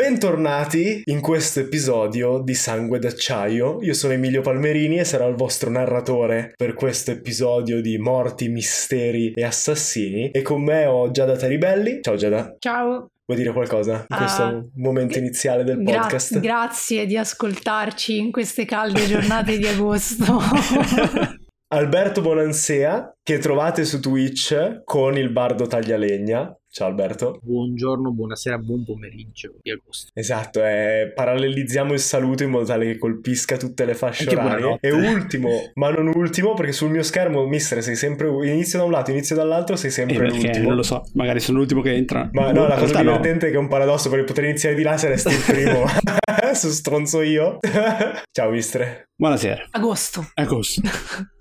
Bentornati in questo episodio di Sangue d'Acciaio. Io sono Emilio Palmerini e sarò il vostro narratore per questo episodio di morti, misteri e assassini. E con me ho Giada Taribelli. Ciao Giada. Ciao. Vuoi dire qualcosa in questo uh, momento iniziale del gra- podcast? grazie di ascoltarci in queste calde giornate di agosto. Alberto Bonansea, che trovate su Twitch con il bardo taglialegna. Ciao Alberto. Buongiorno, buonasera, buon pomeriggio di agosto. Esatto, eh, parallelizziamo il saluto in modo tale che colpisca tutte le fasce orarie. E ultimo, ma non ultimo, perché sul mio schermo, mister, sei sempre inizio da un lato, inizio dall'altro, sei sempre eh, l'ultimo. Non lo so, magari sono l'ultimo che entra. Ma no, la cosa divertente no. è che è un paradosso perché poter iniziare di là saresti il primo. Su stronzo io. Ciao mister. Buonasera. Agosto. Agosto.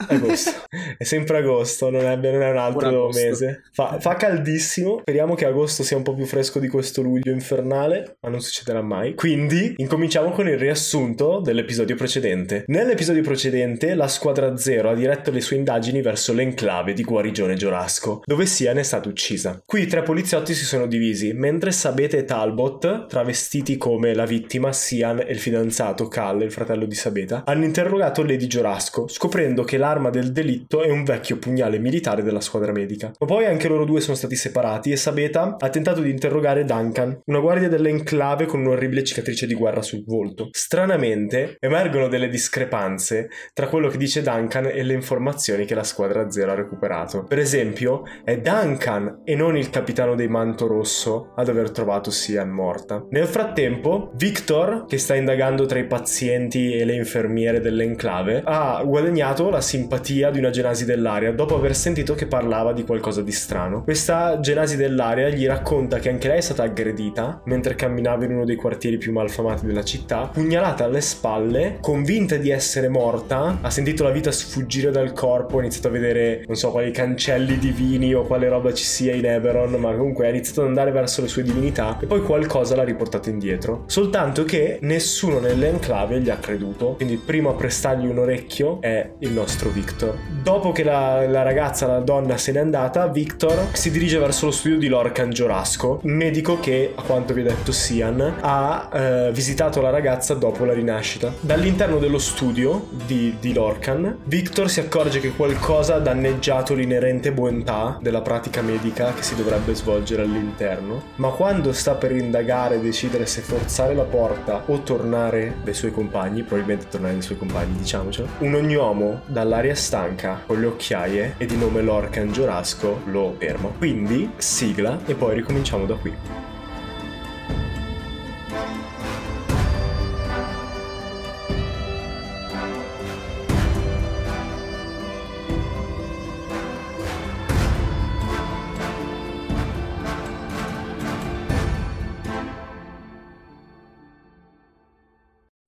agosto. È sempre agosto, non è, non è un altro mese. Fa, fa, caldissimo. Speriamo che agosto sia un po' più fresco di questo luglio infernale, ma non succederà mai. Quindi, incominciamo con il riassunto dell'episodio precedente. Nell'episodio precedente, la squadra zero ha diretto le sue indagini verso l'enclave di Guarigione Giorasco, dove Sian è stata uccisa. Qui i tre poliziotti si sono divisi, mentre Sabete e Talbot, travestiti come la vittima, Sian e il fidanzato Cal, il fratello di Sabeta, hanno interrogato Lady Giorasco, scoprendo che l'arma del delitto è un vecchio pugnale militare della squadra medica. Ma poi anche loro due sono stati separati e Sabeta ha tentato di interrogare Duncan, una guardia dell'enclave con un'orribile cicatrice di guerra sul volto. Stranamente, emergono delle discrepanze tra quello che dice Duncan e le informazioni che la squadra zero ha recuperato. Per esempio, è Duncan e non il capitano dei Manto Rosso ad aver trovato Sian morta. Nel frattempo, Victor, che sta indagando tra i pazienti e le infermiere dell'enclave, ha guadagnato la simpatia di una Genasi dell'area dopo aver sentito che parlava di qualcosa di strano. Questa Genasi dell'area gli racconta che anche lei è stata aggredita mentre camminava in uno dei quartieri più malfamati della città, pugnalata alle spalle, convinta di essere morta, ha sentito la vita sfuggire dal corpo, ha iniziato a vedere, non so, quali cancelli divini o quale roba ci sia in Everon, ma comunque ha iniziato ad andare verso le sue divinità e poi qualcosa l'ha riportato indietro. Soltanto che nessuno nell'enclave gli ha creduto, quindi prima primo a prestargli un orecchio è il nostro Victor. Dopo che la, la ragazza, la donna se n'è andata, Victor si dirige verso lo studio di Lorcan Giorasco, medico che, a quanto vi ha detto Sian, ha eh, visitato la ragazza dopo la rinascita. Dall'interno dello studio di, di Lorcan, Victor si accorge che qualcosa ha danneggiato l'inerente bontà della pratica medica che si dovrebbe svolgere all'interno, ma quando sta per indagare e decidere se forzare la porta o tornare dai suoi compagni, probabilmente tornare dai suoi compagni, diciamocelo. Un ognomo dall'aria stanca con le occhiaie e di nome Lorcan Giorasco lo ferma. Quindi sigla e poi ricominciamo da qui.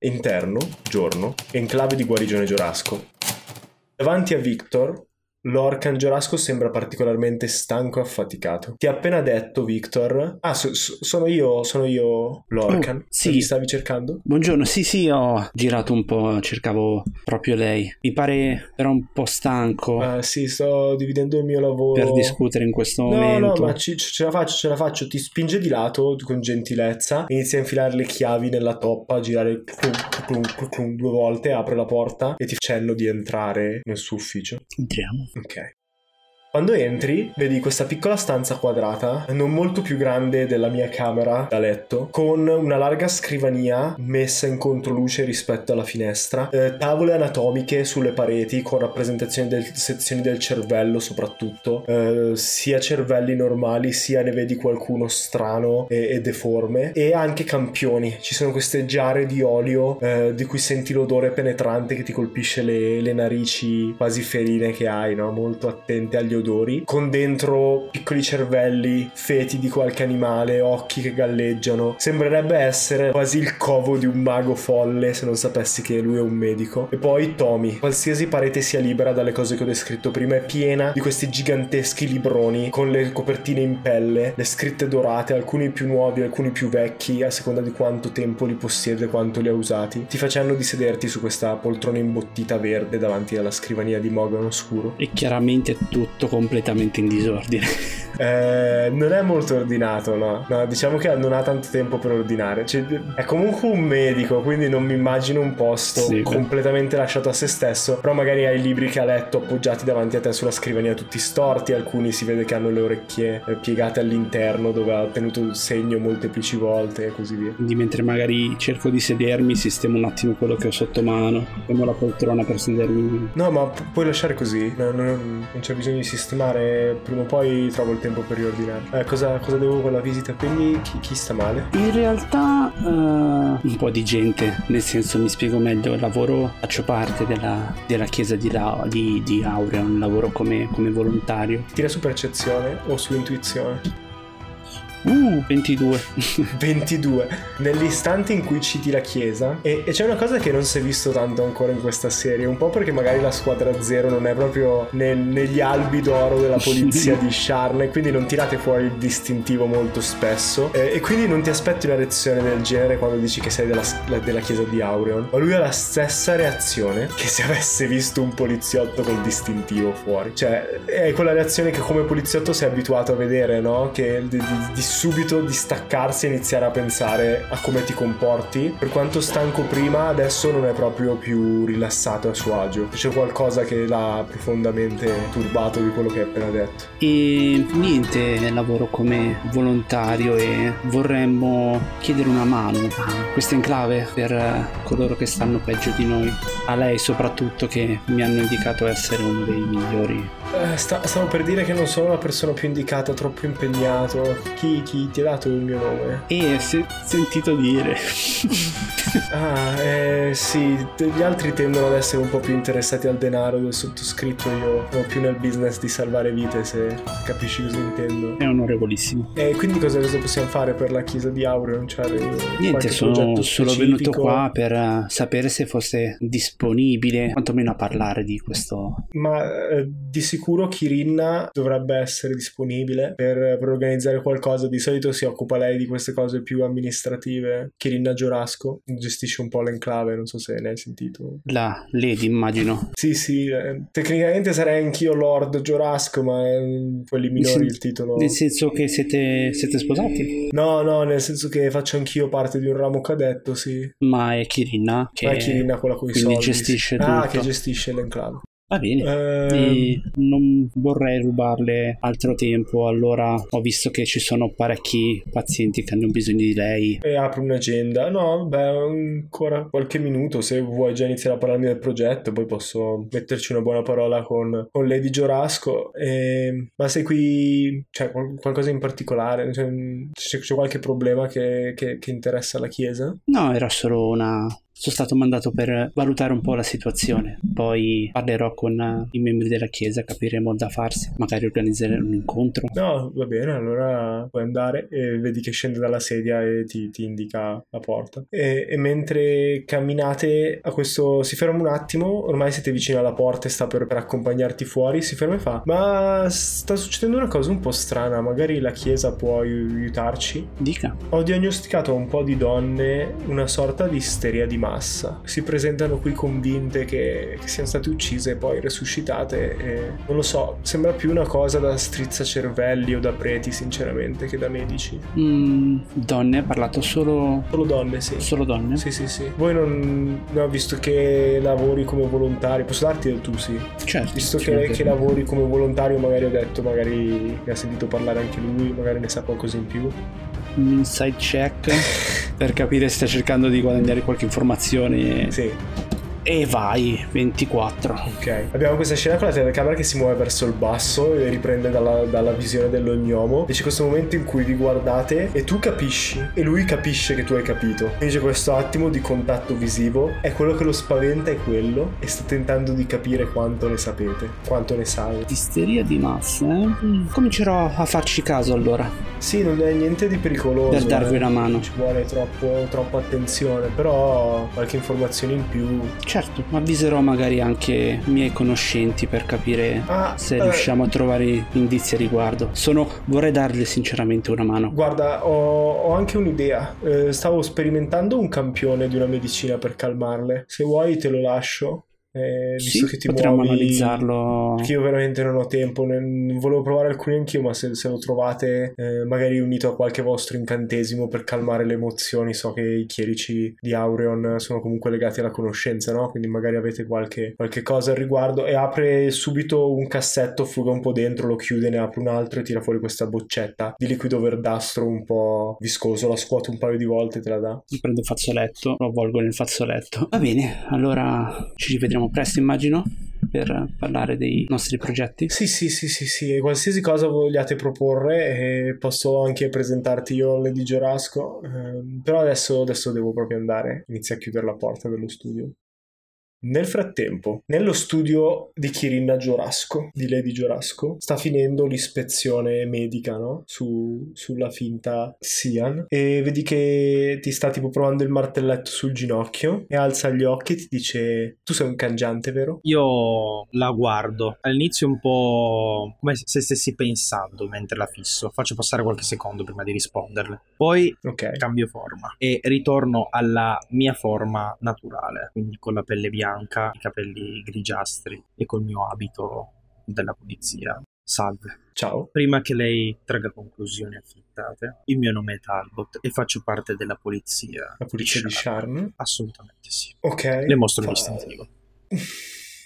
Interno, giorno, enclave di guarigione Giorasco. Davanti a Victor, Lorcan Giorasco sembra particolarmente stanco e affaticato. Ti ha appena detto, Victor. Ah, so, so, sono io, sono io, Lorcan. Oh, sì. Mi stavi cercando? Buongiorno, sì, sì, ho girato un po', cercavo proprio lei. Mi pare era un po' stanco. Ah, sì, sto dividendo il mio lavoro. Per discutere in questo no, momento. No, no, ma ci, ce la faccio, ce la faccio. Ti spinge di lato con gentilezza. Inizia a infilare le chiavi nella toppa, a girare clum, clum, clum, due volte, apre la porta e ti cenno di entrare nel suo ufficio. Entriamo. Ok. Quando entri, vedi questa piccola stanza quadrata, non molto più grande della mia camera da letto, con una larga scrivania messa in controluce rispetto alla finestra, eh, tavole anatomiche sulle pareti con rappresentazioni di del, sezioni del cervello soprattutto, eh, sia cervelli normali, sia ne vedi qualcuno strano e, e, deforme, e anche campioni. Ci sono queste giare di olio eh, di cui senti l'odore penetrante che ti colpisce le, le narici quasi ferine che hai, no? Molto attente agli odori, con dentro piccoli cervelli, feti di qualche animale, occhi che galleggiano. Sembrerebbe essere quasi il covo di un mago folle se non sapessi che lui è un medico. E poi Tommy. Qualsiasi parete sia libera dalle cose che ho descritto prima è piena di questi giganteschi libroni con le copertine in pelle, le scritte dorate, alcuni più nuovi, alcuni più vecchi, a seconda di quanto tempo li possiede, quanto li ha usati, ti facendo di sederti su questa poltrona imbottita verde davanti alla scrivania di Mogan oscuro. E chiaramente tutto completamente in disordine. Eh, non è molto ordinato, no? No, diciamo che non ha tanto tempo per ordinare. Cioè, è comunque un medico, quindi non mi immagino un posto Sì, beh. completamente lasciato a se stesso. Però magari hai i libri che ha letto appoggiati davanti a te sulla scrivania tutti storti. Alcuni si vede che hanno le orecchie eh, piegate all'interno dove ha ottenuto un segno molteplici volte e così via. Quindi mentre magari cerco di sedermi, sistemo un attimo quello che ho sotto mano, prendo la poltrona per sedermi. No, ma pu- puoi lasciare così. No, no, non c'è bisogno di sistemare. Prima o poi trovo il tempo per riordinare. Eh, cosa, cosa devo con la visita? Quindi chi, chi sta male? In realtà eh, un po' di gente, nel senso mi spiego meglio, lavoro, faccio parte della, della chiesa di, La- di, di Aureon, lavoro come, come volontario. Tira su percezione o su intuizione? Uh, 22. 22 nell'istante in cui citi la chiesa e, e c'è una cosa che non si è visto tanto ancora in questa serie un po' perché magari la squadra zero non è proprio nel- negli albi d'oro della polizia di Sharn e quindi non tirate fuori il distintivo molto spesso e, e quindi non ti aspetti una reazione del genere quando dici che sei della, la- della chiesa di Aureon ma lui ha la stessa reazione che se avesse visto un poliziotto col distintivo fuori cioè è quella reazione che come poliziotto sei abituato a vedere no? che di, di- di subito distaccarsi e iniziare a pensare a come ti comporti. Per quanto stanco prima, adesso non è proprio più rilassato a suo agio. C'è qualcosa che l'ha profondamente turbato di quello che hai appena detto. E niente, lavoro come volontario e vorremmo chiedere una mano a questa enclave per coloro che stanno peggio di noi. A lei soprattutto che mi hanno indicato essere uno dei migliori. Eh, sta- stavo per dire che non sono la persona più indicata, troppo impegnato. Chi, chi ti ha dato il mio nome? E se sentito dire. Ah, eh, sì, gli altri tendono ad essere un po' più interessati al denaro del sottoscritto. Io sono più nel business di salvare vite, se capisci cosa intendo. È onorevolissimo. E quindi cosa, cosa possiamo fare per la chiesa di Aureon? Cioè, Niente, sono solo venuto qua per eh, sapere se fosse disponibile, quantomeno a parlare di questo. Ma eh, di sicuro Kirinna dovrebbe essere disponibile per, per organizzare qualcosa. Di solito si occupa lei di queste cose più amministrative. Kirinna Giorasco gestisce un po' l'enclave, non so se ne hai sentito. La Lady, immagino. Sì, sì, eh, tecnicamente sarei anch'io Lord Giorasco, ma un- quelli minori Sì. il titolo. Nel senso che siete, siete sposati? No, no, nel senso che faccio anch'io parte di un ramo cadetto, sì. Ma è Kirinna che Ma è Kirinna quella con i soldi. gestisce Ah, tutto. che gestisce l'enclave. Va bene. Ehm, E non vorrei rubarle altro tempo, allora ho visto che ci sono parecchi pazienti che hanno bisogno di lei. E apro un'agenda. No, beh, ancora qualche minuto. Se vuoi già iniziare a parlarmi del progetto, poi posso metterci una buona parola con, con Lady Giorasco. E- Ma sei qui, cioè, qual- qualcosa in particolare? Cioè, c'è, c'è qualche problema che, che- che interessa la Chiesa? No, era solo una... Sono stato mandato per valutare un po' la situazione, poi parlerò con eh, i membri della chiesa, capiremo da farsi, magari organizzare un incontro. No, va bene, allora puoi andare e vedi che scende dalla sedia e ti, ti indica la porta. E, e mentre camminate a questo, si ferma un attimo, ormai siete vicino alla porta e sta per, per accompagnarti fuori, si ferma e fa, ma sta succedendo una cosa un po' strana, magari la chiesa può ai- aiutarci. Dica. Ho diagnosticato a un po' di donne una sorta di isteria di massa. Si presentano qui convinte che, che siano state uccise e poi resuscitate e non lo so, sembra più una cosa da strizzacervelli o da preti sinceramente che da medici. Mm, donne, ha parlato solo... Solo donne, sì. Solo donne? Sì, sì, sì. Voi non... No, visto che lavori come volontario, posso darti del tu, sì. Certo. Visto che, che lavori come volontario, magari ho detto, magari ne ha sentito parlare anche lui, magari ne sa qualcosa in più. Un inside check per capire se sta cercando di guadagnare qualche informazione. Sì. E vai, 24. Ok, abbiamo questa scena con la telecamera che si muove verso il basso e riprende dalla, dalla visione dell'ognomo. E c'è questo momento in cui vi guardate e tu capisci e lui capisce che tu hai capito. Quindi c'è questo attimo di contatto visivo. E quello che lo spaventa è quello e sta tentando di capire quanto ne sapete, quanto ne sai. Isteria di massa, eh? Comincerò a farci caso allora, Sì, non è niente di pericoloso. per darvi eh. una mano. Non ci vuole troppo, troppa attenzione, però qualche informazione in più. Certo, avviserò magari anche i miei conoscenti per capire Ah, se eh, riusciamo a trovare indizi a riguardo. Sono, vorrei darle sinceramente una mano. Guarda, ho, ho anche un'idea. Eh, stavo sperimentando un campione di una medicina per calmarle. Se vuoi te lo lascio. Eh, visto Sì, che ti potremmo muovi, analizzarlo. Che io veramente non ho tempo, ne- volevo provare alcuni anch'io, ma se, se lo trovate eh, magari unito a qualche vostro incantesimo per calmare le emozioni, so che i chierici di Aureon sono comunque legati alla conoscenza, no? Quindi magari avete qualche, qualche cosa al riguardo e apre subito un cassetto, fruga un po' dentro, lo chiude, ne apre un altro e tira fuori questa boccetta di liquido verdastro un po' viscoso, la scuote un paio di volte e te la dà. Prendo il fazzoletto, lo avvolgo nel fazzoletto. Va bene, allora ci rivedremo presto, immagino, per parlare dei nostri progetti. Sì, sì, sì, sì, sì, qualsiasi cosa vogliate proporre, eh, posso anche presentarti io Lady Giorasco, ehm, però adesso, adesso devo proprio andare, inizia a chiudere la porta dello studio. Nel frattempo, nello studio di Kirinna Giorasco, di Lady Giorasco, sta finendo l'ispezione medica, no? Su- sulla finta Sian. E vedi che ti sta tipo provando il martelletto sul ginocchio e alza gli occhi e ti dice: Tu sei un cangiante, vero? Io la guardo. All'inizio un po' come se stessi pensando mentre la fisso. Faccio passare qualche secondo prima di risponderle. Poi Ok. cambio forma e ritorno alla mia forma naturale, quindi con la pelle bianca, i capelli grigiastri e col mio abito della polizia. Salve. Ciao. Prima che lei traga conclusioni affrettate, il mio nome è Talbot e faccio parte della polizia. La polizia di Sharn. Assolutamente sì. Ok. Le mostro Fa- distintivo.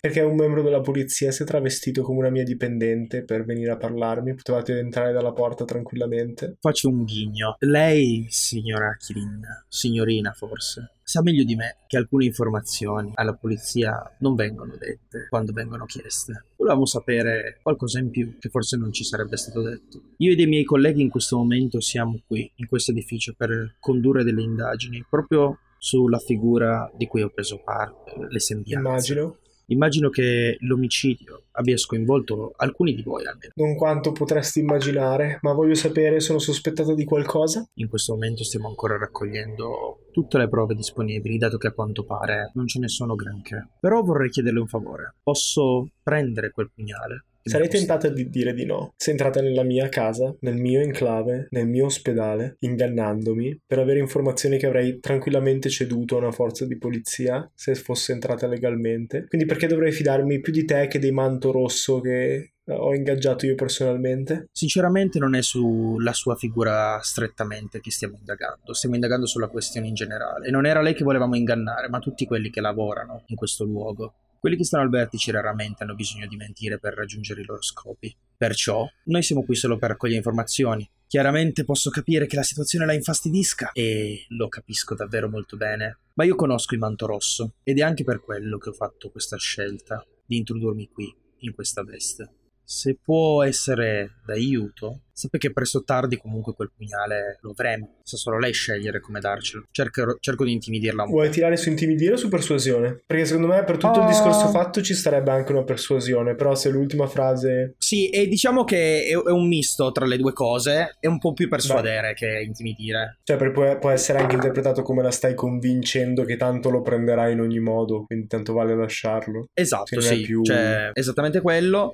Perché un membro della polizia si è travestito come una mia dipendente per venire a parlarmi. Potevate entrare dalla porta tranquillamente. Faccio un ghigno. Lei, signora Kirin, signorina forse, sa meglio di me che alcune informazioni alla polizia non vengono dette quando vengono chieste. Volevamo sapere qualcosa in più che forse non ci sarebbe stato detto. Io e dei miei colleghi in questo momento siamo qui, in questo edificio, per condurre delle indagini proprio sulla figura di cui ho preso parte, le sembianze. Immagino. Immagino che l'omicidio abbia sconvolto alcuni di voi almeno. Non quanto potresti immaginare, ma voglio sapere, sono sospettata di qualcosa? In questo momento stiamo ancora raccogliendo tutte le prove disponibili, dato che a quanto pare non ce ne sono granché. Però vorrei chiederle un favore. Posso prendere quel pugnale? Sarei tentata di dire di no. Sei entrata nella mia casa, nel mio enclave, nel mio ospedale, ingannandomi per avere informazioni che avrei tranquillamente ceduto a una forza di polizia se fosse entrata legalmente. Quindi perché dovrei fidarmi più di te che dei manto rosso che eh, ho ingaggiato io personalmente? Sinceramente non è sulla sua figura strettamente che stiamo indagando, stiamo indagando sulla questione in generale. E non era lei che volevamo ingannare, ma tutti quelli che lavorano in questo luogo. Quelli che stanno al vertice raramente hanno bisogno di mentire per raggiungere i loro scopi. Perciò noi siamo qui solo per raccogliere informazioni. Chiaramente posso capire che la situazione la infastidisca e lo capisco davvero molto bene, ma io conosco il manto rosso ed è anche per quello che ho fatto questa scelta di introdurmi qui, in questa veste. Se può essere d'aiuto, sappi che presto o tardi comunque quel pugnale lo avremo. Sa solo lei scegliere come darcelo. Cerco, cerco di intimidirla un po'. Vuoi tirare su intimidire o su persuasione? Perché secondo me per tutto il Ah. discorso fatto ci starebbe anche una persuasione, però se l'ultima frase... Sì, e diciamo che è, è un misto tra le due cose. È un po' più persuadere che intimidire. Cioè, per- può, può essere anche interpretato come la stai convincendo che tanto lo prenderai in ogni modo, quindi tanto vale lasciarlo. Esatto, Che non è sì. più- Cioè, esattamente quello.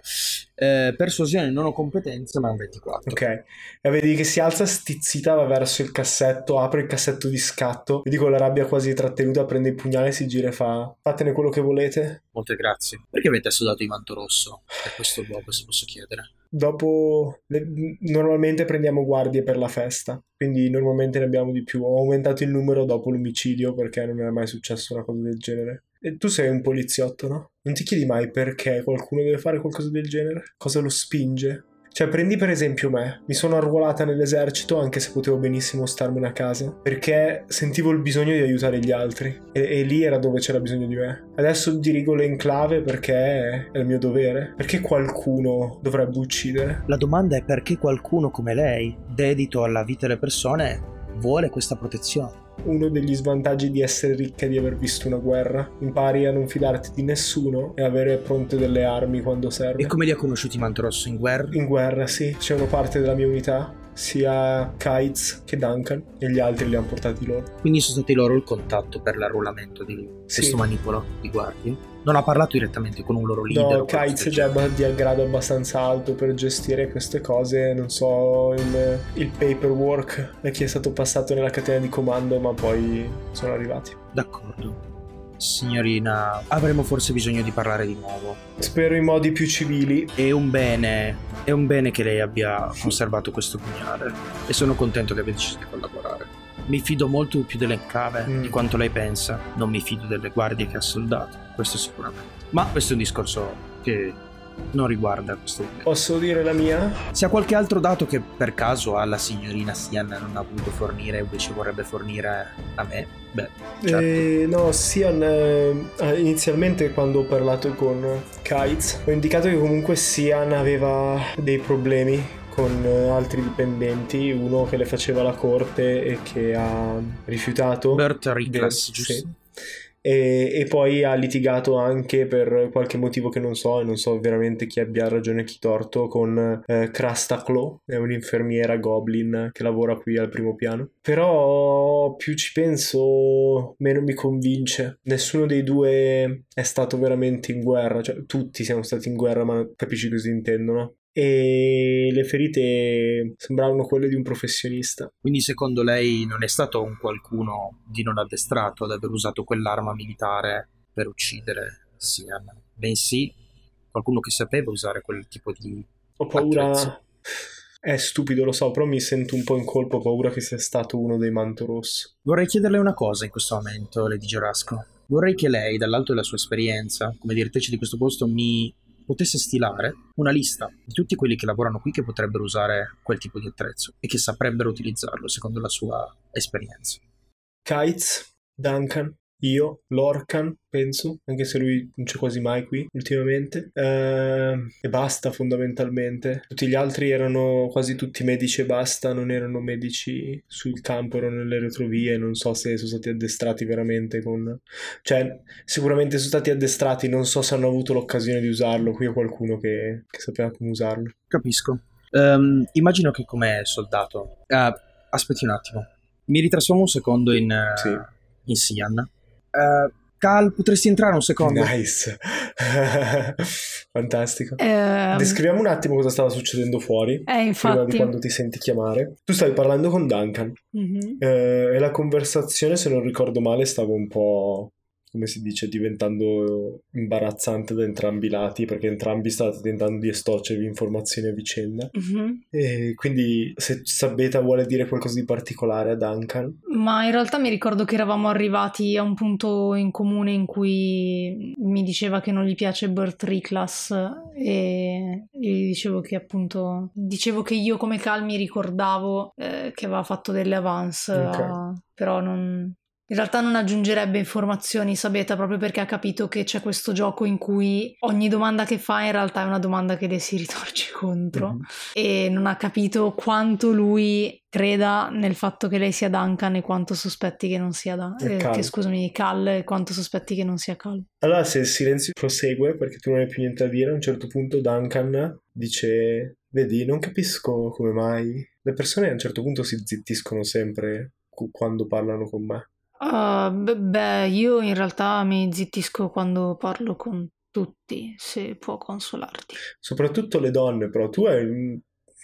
Eh, persuasione non ho competenze, ma un 24. Ok, e vedi che si alza stizzita, va verso il cassetto, apre il cassetto di scatto, vedi con la rabbia quasi trattenuta, prende il pugnale, si gira e fa: Fatene quello che volete. Molte grazie. Perché avete assodato il manto rosso per questo luogo, se posso chiedere? Dopo, le- normalmente prendiamo guardie per la festa, quindi normalmente ne abbiamo di più. Ho aumentato il numero dopo l'omicidio perché non è mai successo una cosa del genere. E tu sei un poliziotto, no? Non ti chiedi mai perché qualcuno deve fare qualcosa del genere? Cosa lo spinge? Cioè, prendi per esempio me. Mi sono arruolata nell'esercito anche se potevo benissimo starmene a casa, perché sentivo il bisogno di aiutare gli altri. E, e lì era dove c'era bisogno di me. Adesso dirigo l'enclave perché è il mio dovere. Perché qualcuno dovrebbe uccidere? La domanda è perché qualcuno come lei, dedito alla vita delle persone, vuole questa protezione. Uno degli svantaggi di essere ricca è di aver visto una guerra. Impari a non fidarti di nessuno e avere pronte delle armi quando serve. E come li ha conosciuti Mantrosso in guerra? In guerra, sì, c'è una parte della mia unità, sia Kites che Duncan, e gli altri li hanno portati loro. Quindi sono stati loro il contatto per l'arruolamento di Sì. questo manipolo di guardie? Non ha parlato direttamente con un loro leader? No, Kites è di grado abbastanza alto per gestire queste cose, non so il, il paperwork chi è stato passato nella catena di comando, ma poi sono arrivati. D'accordo. Signorina, avremo forse bisogno di parlare di nuovo. Spero in modi più civili. È un bene, è un bene che lei abbia conservato questo pugnale e sono contento che abbia deciso di collaborare. Mi fido molto più dell'enclave Mm. di quanto lei pensa. Non mi fido delle guardie che ha soldato, questo sicuramente. Ma questo è un discorso che non riguarda questo. Posso dire la mia? Se ha qualche altro dato che per caso alla signorina Sian non ha voluto fornire invece vorrebbe fornire a me, beh, certo. Eh, no, Sian, eh, inizialmente quando ho parlato con Kites, ho indicato che comunque Sian aveva dei problemi con eh, altri dipendenti, uno che le faceva la corte e che ha rifiutato. Bert Bert, giusto? sì. E, e poi ha litigato anche per qualche motivo che non so, e non so veramente chi abbia ragione e chi torto, con eh, Krasta Claw, è un'infermiera goblin che lavora qui al primo piano. Però più ci penso, meno mi convince. Nessuno dei due è stato veramente in guerra, cioè tutti siamo stati in guerra, ma capisci cosa intendono. E le ferite sembravano quelle di un professionista. Quindi secondo lei non è stato un qualcuno di non addestrato ad aver usato quell'arma militare per uccidere Sian, bensì qualcuno che sapeva usare quel tipo di... Ho paura. Attrezzo. È stupido, lo so, però mi sento un po' in colpa. Ho paura che sia stato uno dei manto rosso. Vorrei chiederle una cosa in questo momento, Lady Gerasco. Vorrei che lei, dall'alto della sua esperienza, come direttrice di questo posto, mi potesse stilare una lista di tutti quelli che lavorano qui che potrebbero usare quel tipo di attrezzo e che saprebbero utilizzarlo secondo la sua esperienza. Kites, Duncan, io, Lorcan, penso, anche se lui non c'è quasi mai qui ultimamente. Ehm, e basta fondamentalmente. Tutti gli altri erano quasi tutti medici e basta, non erano medici sul campo, erano nelle retrovie, non so se sono stati addestrati veramente con... Cioè, sicuramente sono stati addestrati, non so se hanno avuto l'occasione di usarlo, qui ho qualcuno che, che sapeva come usarlo. Capisco. Ehm, immagino che come soldato... Ah, aspetti un attimo. Mi ritrasformo un secondo in, eh, Sì. in Sian. Eh, Cal, potresti entrare un secondo? Nice. Fantastico. Ehm, Descriviamo un attimo cosa stava succedendo fuori. eh, Prima di infatti. quando ti senti chiamare. Tu stavi parlando con Duncan Mhm. eh, e la conversazione, se non ricordo male, stava un po', come si dice, diventando imbarazzante da entrambi i lati perché entrambi stavate tentando di estorcervi informazioni a vicenda. Mhm. E quindi se Sabeta vuole dire qualcosa di particolare a Duncan, Ma in realtà mi ricordo che eravamo arrivati a un punto in comune in cui mi diceva che non gli piace Bert Riklas e gli dicevo che appunto dicevo che io come Cal mi ricordavo eh, che aveva fatto delle avance, Ok. a- però non... In realtà non aggiungerebbe informazioni Sabeta proprio perché ha capito che c'è questo gioco in cui ogni domanda che fa in realtà è una domanda che le si ritorce contro Mhm. e non ha capito quanto lui creda nel fatto che lei sia Duncan e quanto sospetti che non sia E eh, che scusami Cal e quanto sospetti che non sia Cal. Allora, se il silenzio prosegue perché tu non hai più niente da dire, a un certo punto Duncan dice: Vedi, non capisco come mai le persone a un certo punto si zittiscono sempre quando parlano con me. Ah, beh, beh, io in realtà mi zittisco quando parlo con tutti, se può consolarti. Soprattutto le donne, però tu hai un-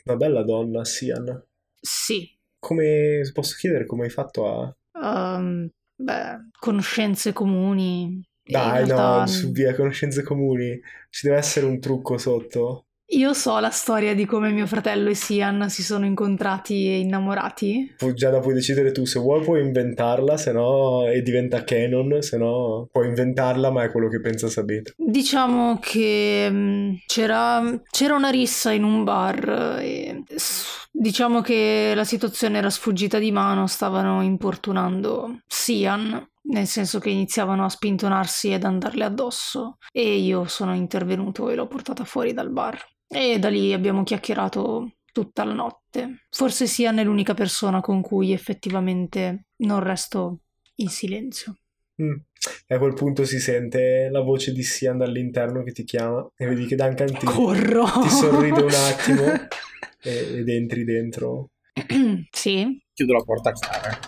una bella donna, Sian. Sì, Come posso chiedere come hai fatto a. ehm, beh, conoscenze comuni. e in Dai, realtà no, su via conoscenze comuni. Ci deve essere un trucco sotto. Io so la storia di come mio fratello e Sian si sono incontrati e innamorati. Pu- Già la puoi decidere tu, se vuoi puoi inventarla, se no e diventa canon, se no puoi inventarla, ma è quello che pensa Sabeta. Diciamo che mh, c'era, c'era una rissa in un bar e diciamo che la situazione era sfuggita di mano, stavano importunando Sian, nel senso che iniziavano a spintonarsi ed andarle addosso e io sono intervenuto e l'ho portata fuori dal bar. E da lì abbiamo chiacchierato tutta la notte. Forse Sian è l'unica persona con cui effettivamente non resto in silenzio. Mm. E a quel punto si sente la voce di Sian dall'interno che ti chiama e vedi che Duncan ti, Corro! ti sorride un attimo e- ed entri dentro. sì. Chiudo la porta a chiave.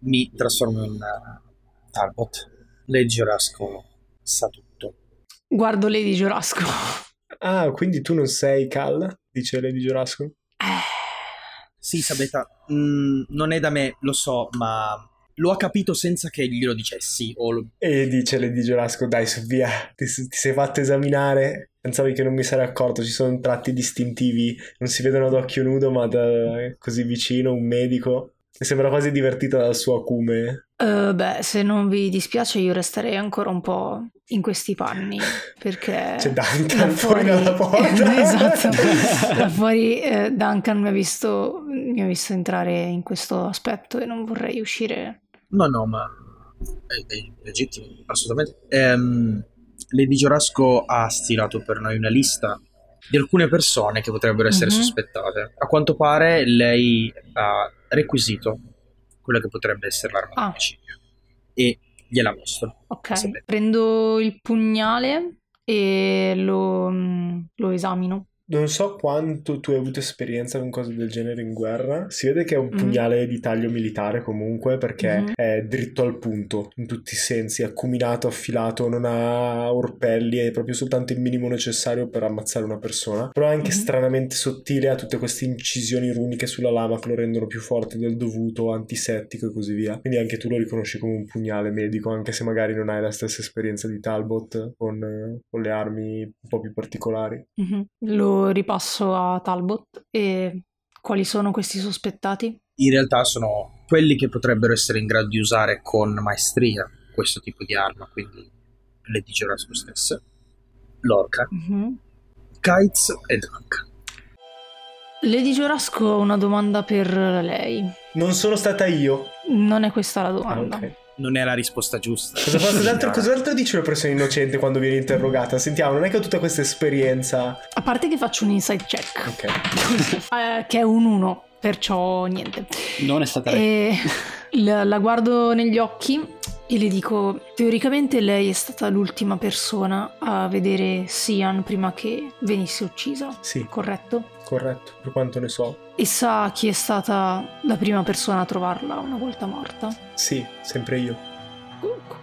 Mi trasformo in uh, Talbot. Lady Gerasco sa tutto. Guardo Lady Giorasco. Ah, quindi tu non sei Cal? Dice Lady Giorasco. Sì, Sabeta, mm, non è da me, lo so, ma lo ha capito senza che glielo dicessi. O lo... E dice Lady Giorasco, dai su via, ti, ti sei fatto esaminare? Pensavi che non mi sarei accorto, ci sono tratti distintivi, non si vedono ad occhio nudo, ma da così vicino un medico. Mi sembra quasi divertita dal suo acume. Uh, beh, se non vi dispiace, io resterei ancora un po' in questi panni perché c'è Duncan fuori dalla porta. esatto. da fuori eh, Duncan mi ha, visto, mi ha visto entrare in questo aspetto e non vorrei uscire. No, no, ma è, è legittimo, assolutamente. Ehm, Lady Giorasco ha stilato per noi una lista di alcune persone che potrebbero essere mm-hmm. sospettate. A quanto pare lei ha requisito quella che potrebbe essere l'arma ah. omicidio e gliela mostro. Ok, prendo il pugnale e lo, mm, lo esamino. Non so quanto tu hai avuto esperienza con cose del genere in guerra. Si vede che è un mm. pugnale di taglio militare comunque perché mm. è dritto al punto in tutti i sensi, acuminato, affilato, non ha orpelli, è proprio soltanto il minimo necessario per ammazzare una persona. Però è anche mm. stranamente sottile, ha tutte queste incisioni runiche sulla lama che lo rendono più forte del dovuto, antisettico e così via. Quindi anche tu lo riconosci come un pugnale medico, anche se magari non hai la stessa esperienza di Talbot con, con le armi un po' più particolari. Mm-hmm. Ripasso a Talbot e quali sono questi sospettati? In realtà sono quelli che potrebbero essere in grado di usare con maestria questo tipo di arma, quindi le Digirasco stesse, l'Orca, mm-hmm. Kites e Duncan. Lady Giorasco una domanda per lei. Non sono stata io. Non è questa la domanda. Ah, okay non è la risposta giusta. Cosa, cos'altro, cos'altro dice una persona innocente quando viene interrogata? Sentiamo, non è che ho tutta questa esperienza. A parte che faccio un inside check. Ok. eh, che è un 1, perciò niente. Non è stata e... la, la guardo negli occhi e le dico, teoricamente lei è stata l'ultima persona a vedere Sian prima che venisse uccisa. Sì. Corretto? Corretto, per quanto ne so. E sa chi è stata la prima persona a trovarla una volta morta? Sì, sempre io.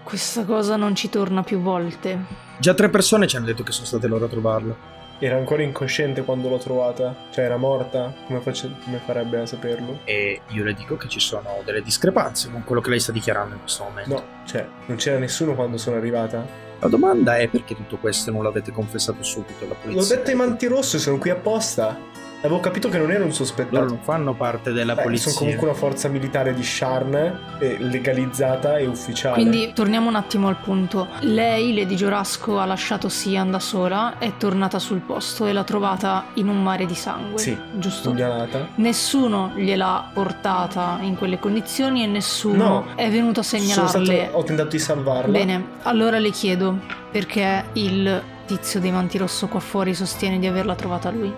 Questa cosa non ci torna più volte. Già tre persone ci hanno detto che sono state loro a trovarla. Era ancora incosciente quando l'ho trovata? Cioè era morta? Come, face... Come, farebbe a saperlo? E io le dico che ci sono delle discrepanze con quello che lei sta dichiarando in questo momento. No, cioè, non c'era nessuno quando sono arrivata? La domanda è perché tutto questo non l'avete confessato subito alla polizia? L'ho detto ai manti rossi, sono qui apposta. Avevo capito che non era un sospettato. Loro non fanno parte della Beh, polizia. Sono comunque una forza militare di Sharn, legalizzata e ufficiale. Quindi torniamo un attimo al punto. Lei, Lady Giorasco, ha lasciato Sian da sola, è tornata sul posto e l'ha trovata in un mare di sangue. Sì, giusto? Pugnalata. Nessuno gliel'ha portata in quelle condizioni e nessuno no, è venuto a segnalarle. Stato, ho tentato di salvarla. Bene, allora le chiedo perché il tizio dei manti rosso qua fuori sostiene di averla trovata lui.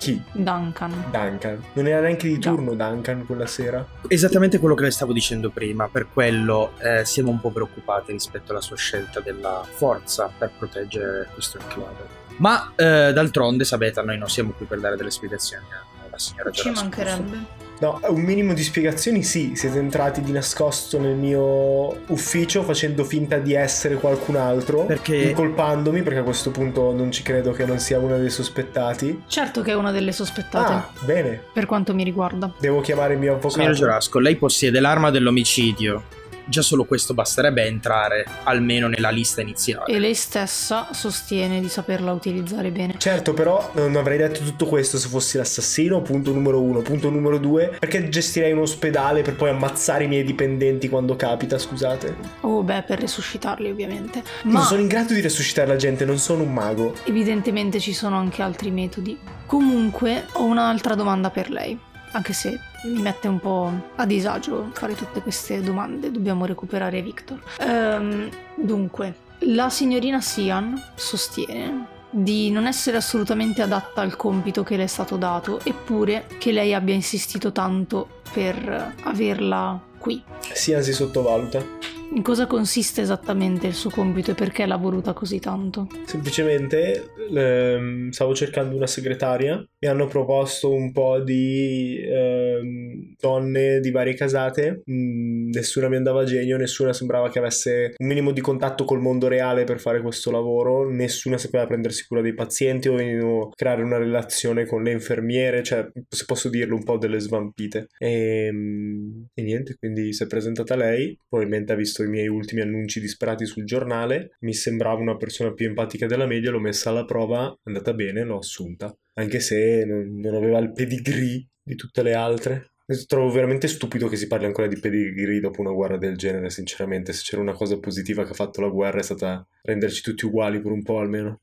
Chi? Duncan. Duncan. Non era neanche di turno. Duncan quella sera? Esattamente quello che le stavo dicendo prima, per quello eh, siamo un po' preoccupati rispetto alla sua scelta della forza per proteggere questo enclave. Ma eh, d'altronde, sapete, noi non siamo qui per dare delle spiegazioni alla signora Ci mancherebbe. No, un minimo di spiegazioni sì, siete entrati di nascosto nel mio ufficio facendo finta di essere qualcun altro, perché... incolpandomi perché a questo punto non ci credo che non sia una dei sospettati. Certo che è una delle sospettate. Ah, bene. Per quanto mi riguarda. Devo chiamare il mio avvocato. Signor Giorasco, lei possiede l'arma dell'omicidio già solo questo basterebbe entrare almeno nella lista iniziale. E lei stessa sostiene di saperla utilizzare bene. Certo, però non avrei detto tutto questo se fossi l'assassino, punto numero uno. Punto numero due, perché gestirei un ospedale per poi ammazzare i miei dipendenti quando capita, scusate? Oh, beh, per resuscitarli ovviamente. Ma non sono in grado di resuscitare la gente, non sono un mago. Evidentemente ci sono anche altri metodi. Comunque, ho un'altra domanda per lei anche se mi mette un po' a disagio fare tutte queste domande, dobbiamo recuperare Victor. Um, dunque, la signorina Sian sostiene di non essere assolutamente adatta al compito che le è stato dato, eppure che lei abbia insistito tanto per averla qui. Sian si sottovaluta. In cosa consiste esattamente il suo compito e perché l'ha voluta così tanto? Semplicemente ehm, stavo cercando una segretaria mi hanno proposto un po' di ehm, donne di varie casate, mm, nessuna mi andava a genio, nessuna sembrava che avesse un minimo di contatto col mondo reale per fare questo lavoro, nessuna sapeva prendersi cura dei pazienti o creare una relazione con le infermiere, cioè se posso dirlo un po' delle svampite. E, ehm, e niente, quindi si è presentata lei, probabilmente ha visto i miei ultimi annunci disperati sul giornale, mi sembrava una persona più empatica della media, l'ho messa alla prova, è andata bene, l'ho assunta anche se non, non aveva il pedigree di tutte le altre. Trovo veramente stupido che si parli ancora di pedigree dopo una guerra del genere, sinceramente. Se c'era una cosa positiva che ha fatto la guerra è stata renderci tutti uguali per un po' almeno.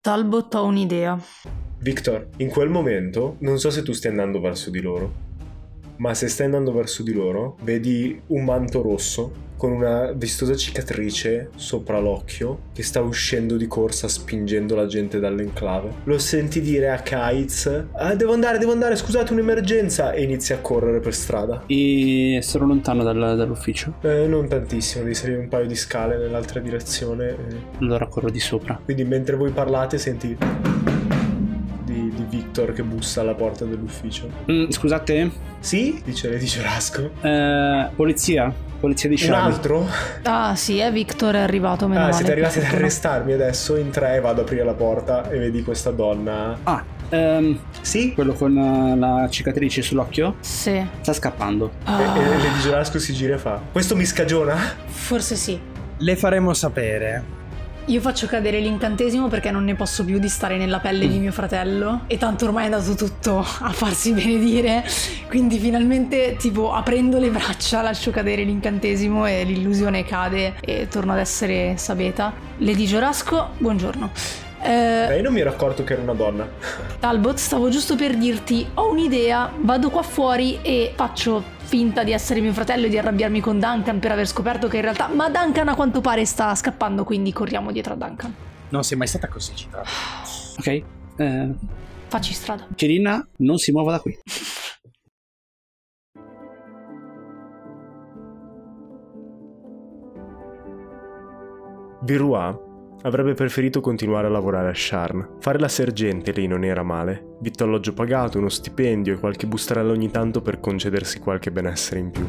Talbot ho un'idea. Victor, in quel momento non so se tu stia andando verso di loro, ma se stai andando verso di loro, vedi un manto rosso con una vistosa cicatrice sopra l'occhio che sta uscendo di corsa spingendo la gente dall'enclave. Lo senti dire a Kaiz: ah, Devo andare, devo andare, scusate, un'emergenza! E inizia a correre per strada. E sono lontano dal, dall'ufficio? Eh, non tantissimo, devi salire un paio di scale nell'altra direzione. E... Allora corro di sopra. Quindi mentre voi parlate senti Victor che bussa alla porta dell'ufficio. Mm, scusate? Sì? Dice Lady Cerasco. Eh, polizia? Polizia di Charlie. Un altro? Ah sì, è Victor è arrivato. Meno ah, male. siete arrivati ad arrestarmi adesso. In tre vado ad aprire la porta e vedi questa donna. Ah, Um, sì? Quello con uh, la cicatrice sull'occhio? Sì. Sta scappando. Oh. E, e Lady Gerasco si gira e fa: Questo mi scagiona? Forse sì. Le faremo sapere. Io faccio cadere l'incantesimo perché non ne posso più di stare nella pelle di mio fratello e tanto ormai è andato tutto a farsi benedire, quindi finalmente tipo aprendo le braccia lascio cadere l'incantesimo e l'illusione cade e torno ad essere Sabeta. Lady Giorasco, buongiorno. Eh, Beh, io non mi ero accorto che era una donna. Talbot, stavo giusto per dirti, ho un'idea, vado qua fuori e faccio finta di essere mio fratello e di arrabbiarmi con Duncan per aver scoperto che in realtà... Ma Duncan a quanto pare sta scappando, quindi corriamo dietro a Duncan. Non sei mai stata così citata. Ok. Eh... Facci strada. Kirina, non si muova da qui. Virois avrebbe preferito continuare a lavorare a Sharn. Fare la sergente lì non era male. Vitto alloggio pagato, uno stipendio e qualche bustarella ogni tanto per concedersi qualche benessere in più.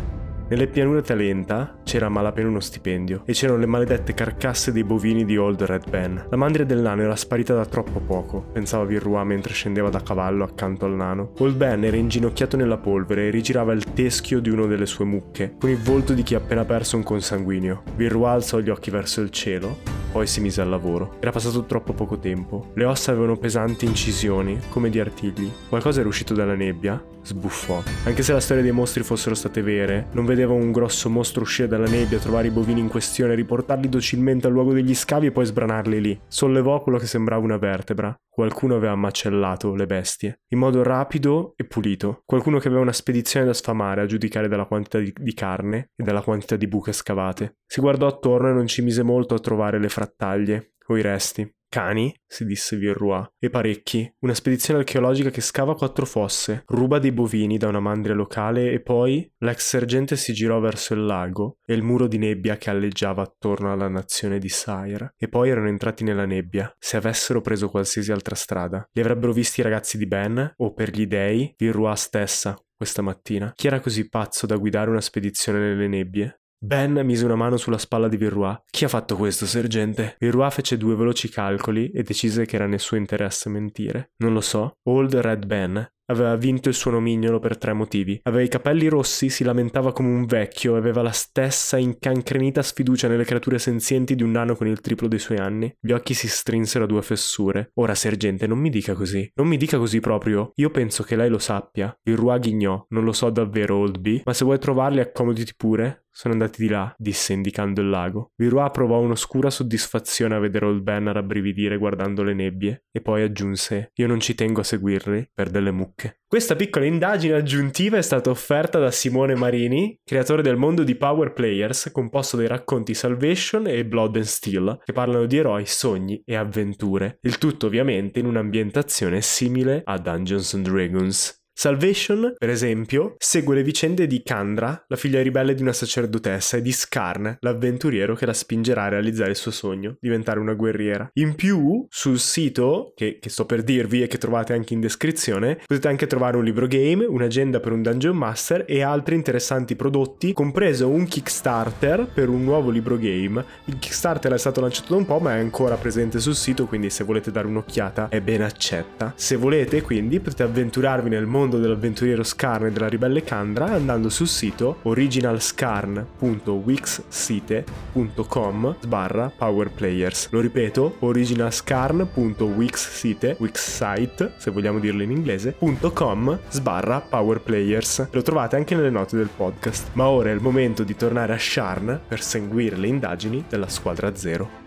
Nelle pianure Talenta c'era malapena uno stipendio e c'erano le maledette carcasse dei bovini di Old Red Ben. La mandria del nano era sparita da troppo poco, pensava Virrua mentre scendeva da cavallo accanto al nano. Old Ben era inginocchiato nella polvere e rigirava il teschio di una delle sue mucche, con il volto di chi ha appena perso un consanguineo. Virrua alzò gli occhi verso il cielo poi si mise al lavoro. Era passato troppo poco tempo. Le ossa avevano pesanti incisioni, come di artigli. Qualcosa era uscito dalla nebbia. Sbuffò. Anche se la storia dei mostri fossero state vere, non vedeva un grosso mostro uscire dalla nebbia, trovare i bovini in questione, riportarli docilmente al luogo degli scavi e poi sbranarli lì. Sollevò quello che sembrava una vertebra. Qualcuno aveva macellato le bestie, in modo rapido e pulito. Qualcuno che aveva una spedizione da sfamare a giudicare dalla quantità di, di carne e dalla quantità di buche scavate. Si guardò attorno e non ci mise molto a trovare le frattaglie o i resti. Cani, si disse Virrua, e parecchi. Una spedizione archeologica che scava quattro fosse, ruba dei bovini da una mandria locale e poi l'ex sergente si girò verso il lago e il muro di nebbia che alleggiava attorno alla nazione di Sire. E poi erano entrati nella nebbia. Se avessero preso qualsiasi altra strada, li avrebbero visti i ragazzi di Ben, o per gli dei, Virrua stessa, questa mattina. Chi era così pazzo da guidare una spedizione nelle nebbie? Ben mise una mano sulla spalla di Virrua. Chi ha fatto questo, sergente? Virrua fece due veloci calcoli e decise che era nel suo interesse mentire. Non lo so. Old Red Ben Aveva vinto il suo nomignolo per tre motivi. Aveva i capelli rossi, si lamentava come un vecchio aveva la stessa incancrenita sfiducia nelle creature senzienti di un nano con il triplo dei suoi anni. Gli occhi si strinsero a due fessure. Ora, sergente, non mi dica così. Non mi dica così proprio. Io penso che lei lo sappia. Il Rua ghignò. Non lo so davvero, Old B. Ma se vuoi trovarli, accomoditi pure. Sono andati di là, disse indicando il lago. Virua provò un'oscura soddisfazione a vedere Old Ben rabbrividire guardando le nebbie, e poi aggiunse: Io non ci tengo a seguirli per delle mucche. Questa piccola indagine aggiuntiva è stata offerta da Simone Marini, creatore del mondo di Power Players, composto dai racconti Salvation e Blood and Steel, che parlano di eroi, sogni e avventure. Il tutto ovviamente in un'ambientazione simile a Dungeons and Dragons. Salvation, per esempio, segue le vicende di Kandra, la figlia ribelle di una sacerdotessa, e di Skarn, l'avventuriero che la spingerà a realizzare il suo sogno, diventare una guerriera. In più, sul sito, che, che sto per dirvi e che trovate anche in descrizione, potete anche trovare un libro game, un'agenda per un dungeon master e altri interessanti prodotti, compreso un Kickstarter per un nuovo libro game. Il Kickstarter è stato lanciato da un po', ma è ancora presente sul sito, quindi se volete dare un'occhiata è ben accetta. Se volete, quindi, potete avventurarvi nel mondo dell'avventuriero Skarn e della ribelle Kandra andando sul sito originalskarn.wixsite.com sbarra powerplayers. Lo ripeto, originalskarn.wixsite, wixsite, se vogliamo dirlo in inglese, .com sbarra powerplayers. Lo trovate anche nelle note del podcast. Ma ora è il momento di tornare a Sharn per seguire le indagini della squadra zero.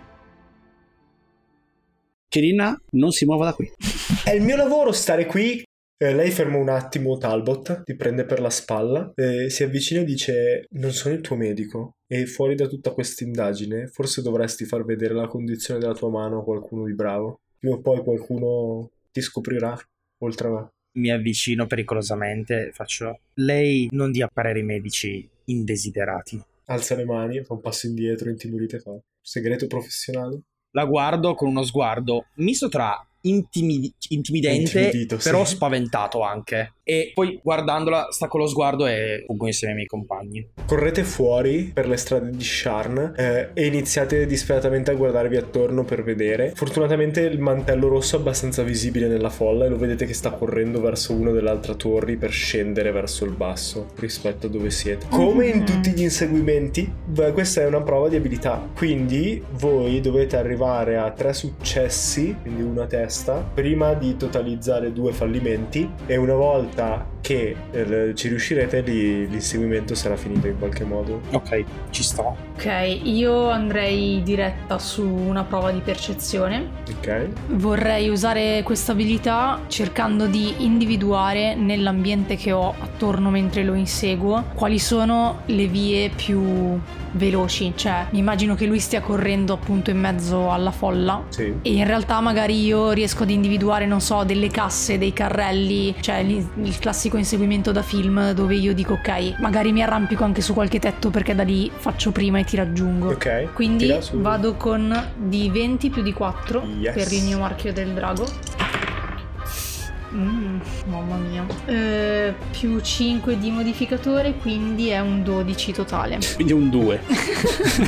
Kirina non si muova da qui. È il mio lavoro stare qui. Eh, lei ferma un attimo Talbot, ti prende per la spalla, eh, si avvicina e dice: Non sono il tuo medico. E fuori da tutta questa indagine, forse dovresti far vedere la condizione della tua mano a qualcuno di bravo. Prima o poi qualcuno ti scoprirà, oltre a me. Mi avvicino pericolosamente faccio. Lei non dia pareri medici indesiderati. Alza le mani, fa un passo indietro, intimorita fa: Segreto professionale? La guardo con uno sguardo misto tra intimi- intimidente, Intimidito, sì. però spaventato anche. E poi guardandola, stacco lo sguardo e fuggo insieme ai miei compagni. Correte fuori per le strade di Sharn eh, e iniziate disperatamente a guardarvi attorno per vedere. Fortunatamente il mantello rosso è abbastanza visibile nella folla e lo vedete che sta correndo verso una delle altre torri per scendere verso il basso rispetto a dove siete. Come in tutti gli inseguimenti, beh, questa è una prova di abilità. Quindi voi dovete arrivare a tre successi, quindi una testa, prima di totalizzare due fallimenti e una volta che eh, ci riuscirete lì, l'inseguimento sarà finito in qualche modo. Ok, ci sto. Ok, io andrei diretta su una prova di percezione. Ok? Vorrei usare questa abilità cercando di individuare nell'ambiente che ho attorno mentre lo inseguo quali sono le vie più veloci. Cioè, mi immagino che lui stia correndo appunto in mezzo alla folla. Sì. E in realtà magari io riesco ad individuare, non so, delle casse, dei carrelli, cioè il classico inseguimento da film dove io dico ok, magari mi arrampico anche su qualche tetto perché da lì faccio prima e ti raggiungo. Ok. Quindi vado con di 20 più di 4 Yes. per il mio marchio del drago. Mm, mamma mia. Eh, più 5 di modificatore, quindi è un 12 totale. Quindi un 2.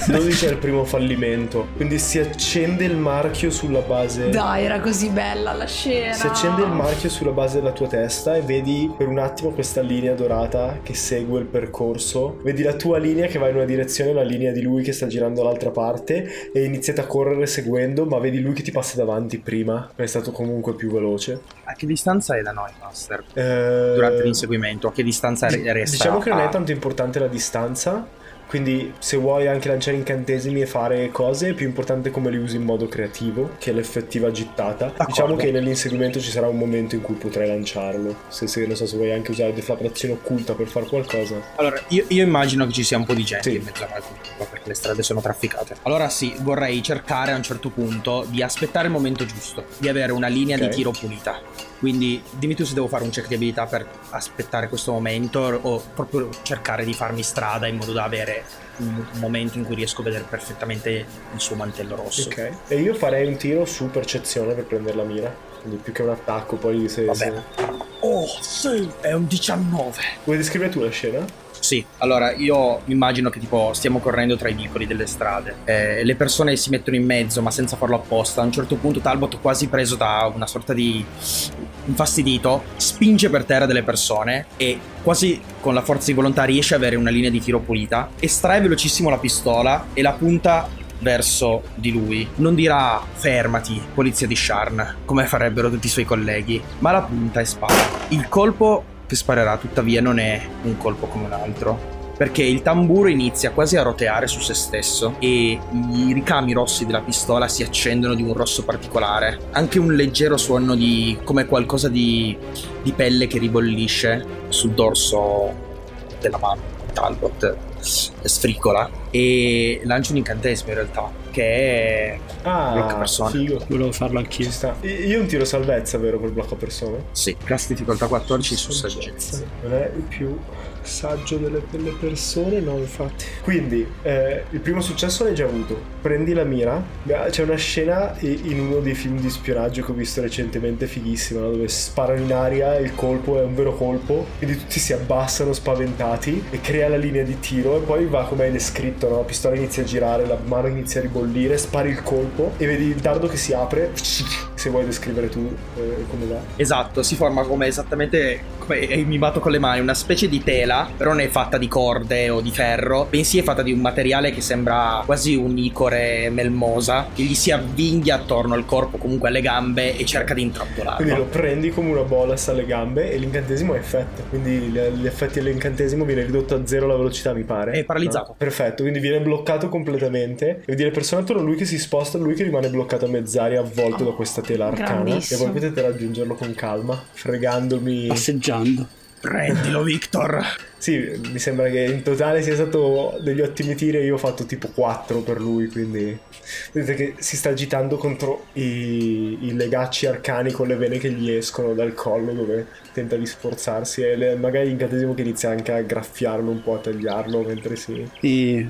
12 è il primo fallimento. Quindi si accende il marchio sulla base. Dai, era così bella la scena. Si accende il marchio sulla base della tua testa e vedi per un attimo questa linea dorata che segue il percorso. Vedi la tua linea che va in una direzione e la linea di lui che sta girando dall'altra parte e iniziate a correre seguendo, ma vedi lui che ti passa davanti prima, è stato comunque più veloce. A che distanza è da noi, Master? Eh, Durante l'inseguimento, a che distanza di- resta? Diciamo che non è a- tanto importante la distanza. Quindi se vuoi anche lanciare incantesimi e fare cose, è più importante come li usi in modo creativo che l'effettiva gittata. Diciamo che nell'inseguimento ci sarà un momento in cui potrai lanciarlo. Se, se non so se vuoi anche usare deflagrazione occulta per fare qualcosa. Allora, io, io immagino che ci sia un po' di gente Sì. in mezzo a noi comunque, perché le strade sono trafficate. Allora sì, vorrei cercare a un certo punto di aspettare il momento giusto, di avere una linea Ok. di tiro pulita. Quindi dimmi tu se devo fare un check di abilità per aspettare questo momento o proprio cercare di farmi strada in modo da avere un, momento in cui riesco a vedere perfettamente il suo mantello rosso. Ok. E io farei un tiro su percezione per prendere la mira. Quindi più che un attacco, poi se. Va se... Oh, sì, è un 19. Vuoi descrivere tu la scena? Sì, allora io mi immagino che tipo stiamo correndo tra i vicoli delle strade, eh, le persone si mettono in mezzo ma senza farlo apposta, a un certo punto Talbot quasi preso da una sorta di infastidito spinge per terra delle persone e quasi con la forza di volontà riesce ad avere una linea di tiro pulita, estrae velocissimo la pistola e la punta verso di lui. Non dirà fermati, polizia di Sharn, come farebbero tutti i suoi colleghi, ma la punta e spara. Il colpo che sparerà tuttavia non è un colpo come un altro. Perché il tamburo inizia quasi a roteare su se stesso e i ricami rossi della pistola si accendono di un rosso particolare. Anche un leggero suono di come qualcosa di, di pelle che ribollisce sul dorso della mano. Talbot sfricola e lancia un incantesimo in realtà che è Ah, Blocca persone. figo. Volevo farlo anch'io. Ci sta. Io un tiro salvezza, vero, per blocco persone? Sì, class difficoltà 14 su saggezza. Non è il più saggio delle, delle persone, no, infatti. Quindi, eh, il primo successo l'hai già avuto. Prendi la mira. C'è una scena in uno dei film di spionaggio che ho visto recentemente, fighissima, no? dove sparano in aria, il colpo è un vero colpo, quindi tutti si abbassano spaventati e crea la linea di tiro e poi va come hai descritto, no? la pistola inizia a girare, la mano inizia a ribollire, spari il colpo e vedi il dardo che si apre, se vuoi descrivere tu eh, come va. Esatto, si forma come esattamente come hai mimato con le mani, una specie di tela, però non è fatta di corde o di ferro, bensì è fatta di un materiale che sembra quasi un'icore melmosa, che gli si avvinghia attorno al corpo, comunque alle gambe e cerca di Quindi lo prendi come una bolas alle gambe e l'incantesimo ha effetto. Quindi gli gli effetti dell'incantesimo viene ridotto a zero la velocità, mi pare. È paralizzato. No? Perfetto, quindi viene bloccato completamente. E vedi le persone attorno a lui che si sposta, lui che rimane bloccato a mezz'aria, avvolto da questa tela arcana. E Grandissimo. voi potete raggiungerlo con calma, fregandomi. Passeggiando. Prendilo, Victor! Sì, mi sembra che in totale sia stato degli ottimi tiri e io ho fatto tipo 4 per lui, quindi vedete che si sta agitando contro i, i legacci arcani con le vene che gli escono dal collo dove tenta di sforzarsi e le- magari l'incantesimo che inizia anche a graffiarlo un po', a tagliarlo mentre si... E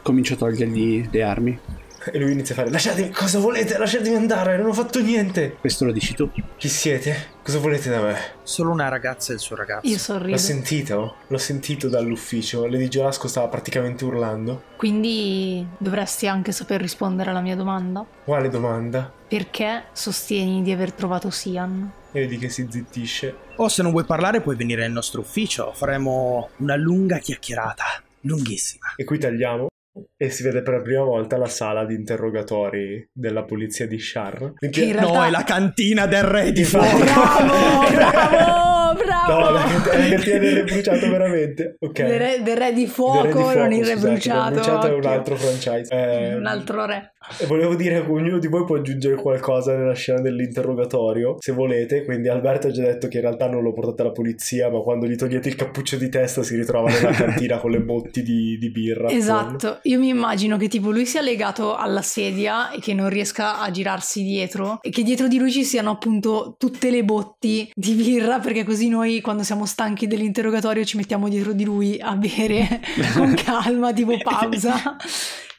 comincio a togliergli le armi. E lui inizia a fare lasciatemi, cosa volete? Lasciatemi andare, non ho fatto niente. Questo lo dici tu. Chi siete? Cosa volete da me? Solo una ragazza e il suo ragazzo. Io L'ho sorrido. sentito? L'ho sentito dall'ufficio. Lady Gelasco stava praticamente urlando. Quindi dovresti anche saper rispondere alla mia domanda. Quale domanda? Perché sostieni di aver trovato Sian? E vedi che si zittisce. O se non vuoi parlare puoi venire nel nostro ufficio, faremo una lunga chiacchierata, lunghissima. E qui tagliamo. E si vede per la prima volta la sala di interrogatori della polizia di Char. Che in realtà- No, è la cantina del re di fuoco! Bravo, bravo, bravo! No, la, cant- la cantina del re bruciato veramente. Ok. Del re, del re di fuoco, re di fuoco, non il re scusate, bruciato. il bruciato è un altro franchise. Eh, Un altro re. E volevo dire che ognuno di voi può aggiungere qualcosa nella scena dell'interrogatorio, se volete. Quindi Alberto ha già detto che in realtà non lo portate alla polizia, ma quando gli togliete il cappuccio di testa si ritrova nella cantina con le botti di, di birra. Esatto, io mi immagino che tipo lui sia legato alla sedia e che non riesca a girarsi dietro e che dietro di lui ci siano appunto tutte le botti di birra perché così noi quando siamo stanchi dell'interrogatorio ci mettiamo dietro di lui a bere con calma, tipo pausa.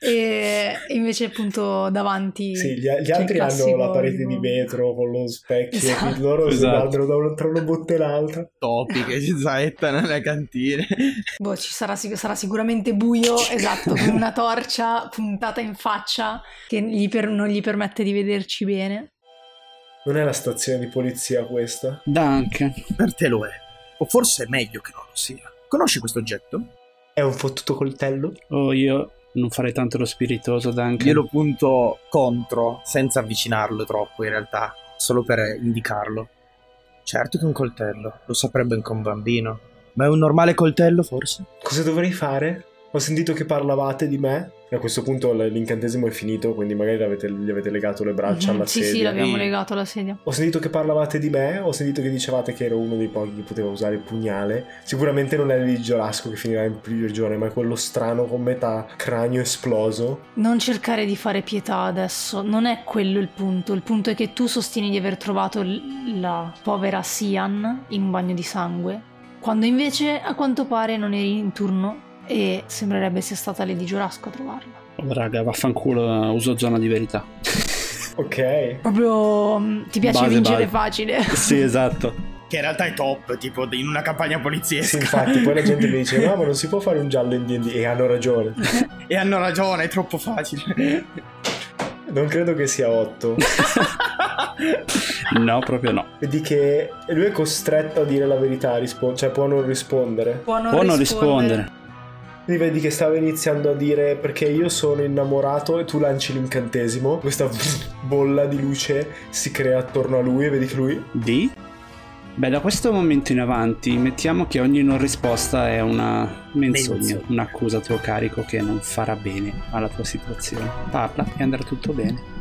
E invece appunto davanti Sì, gli, gli altri hanno la parete tipo- di vetro con lo specchio, Esatto. loro si Esatto. guardano da una, tra una botte e l'altra. Topi che si zaettano nelle cantine. Boh, ci sarà, sarà sicuramente buio, esatto, con una torcia puntata in faccia che gli per- non gli permette di vederci bene. Non è la stazione di polizia questa? Danke. Per te lo è. O forse è meglio che non lo sia. Conosci questo oggetto? È un fottuto coltello? Oh, io non farei tanto lo spiritoso, Danke. Io lo punto contro, senza avvicinarlo troppo in realtà, solo per indicarlo. Certo che è un coltello, lo saprebbe anche un bambino. Ma è un normale coltello forse? Cosa dovrei fare? Ho sentito che parlavate di me. E a questo punto l'incantesimo è finito, quindi magari l'avete- gli avete legato le braccia Mhm, alla Sì, sedia. sì, l'abbiamo Sì. legato alla sedia. Ho sentito che parlavate di me, ho sentito che dicevate che ero uno dei pochi che poteva usare il pugnale. Sicuramente non è il Giorasco che finirà in prigione, ma è quello strano con metà cranio esploso. Non cercare di fare pietà adesso, non è quello il punto. Il punto è che tu sostieni di aver trovato la povera Sian in un bagno di sangue, quando invece a quanto pare non eri in turno e sembrerebbe sia stata Lady Giorasco a trovarla. Oh, raga, vaffanculo, uso zona di verità. Ok. Proprio mm, ti piace Base, vincere base. facile. sì, esatto. Che in realtà è top, tipo in una campagna Sì, poliziesca. infatti, poi la gente mi dice: No, ma non si può fare un giallo in DD. E hanno ragione. e hanno ragione, è troppo facile. Non credo che sia 8. No, proprio no. Vedi che lui è costretto a dire la verità, rispo- cioè può non rispondere. Può non, Può non rispondere. Quindi vedi che stava iniziando a dire perché io sono innamorato e tu lanci l'incantesimo. Questa bolla di luce si crea attorno a lui e vedi che lui Di? Beh, da questo momento in avanti mettiamo che ogni non risposta è una menzogna, Menzogna. un'accusa a tuo carico che non farà bene alla tua situazione. Parla e andrà tutto bene.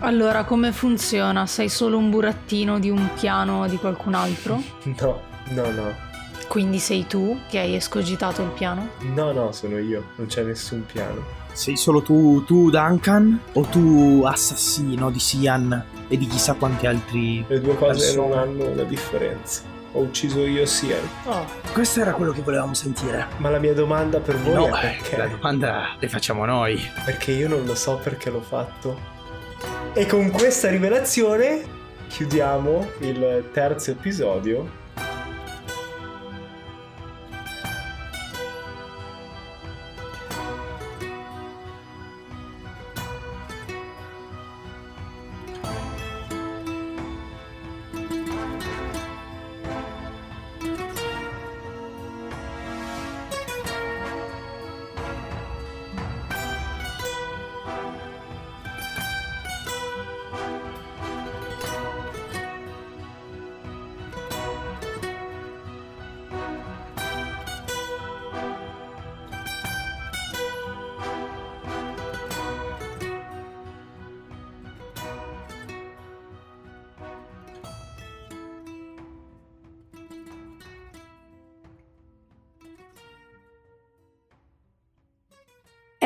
Allora, come funziona? Sei solo un burattino di un piano di qualcun altro? No, no, no. Quindi sei tu che hai escogitato il piano? No, no, sono io. Non c'è nessun piano. Sei solo tu, tu Duncan o tu assassino di Sian e di chissà quanti altri Le due cose persone? non hanno una differenza. Ho ucciso io Sian. Oh, questo era quello che volevamo sentire. Ma la mia domanda per voi No, è eh, perché? la domanda le facciamo noi. Perché io non lo so perché l'ho fatto. E con questa rivelazione chiudiamo il terzo episodio.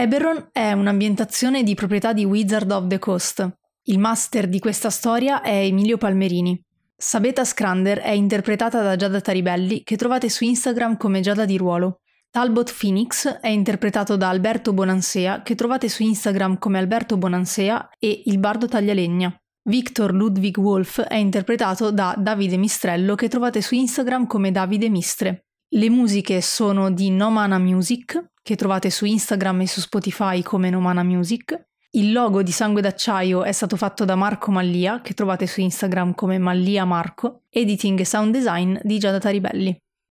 Eberron è un'ambientazione di proprietà di Wizard of the Coast. Il master di questa storia è Emilio Palmerini. Sabeta Scrander è interpretata da Giada Taribelli, che trovate su Instagram come Giada di Ruolo. Talbot Phoenix è interpretato da Alberto Bonansea, che trovate su Instagram come Alberto Bonansea e Il Bardo Taglialegna. Victor Ludwig Wolf è interpretato da Davide Mistrello, che trovate su Instagram come Davide Mistre. Le musiche sono di Nomana Music, che trovate su Instagram e su Spotify come Nomana Music. Il logo di Sangue d'Acciaio è stato fatto da Marco Mallia, che trovate su Instagram come Mallia Marco. Editing e sound design di Giada Taribelli.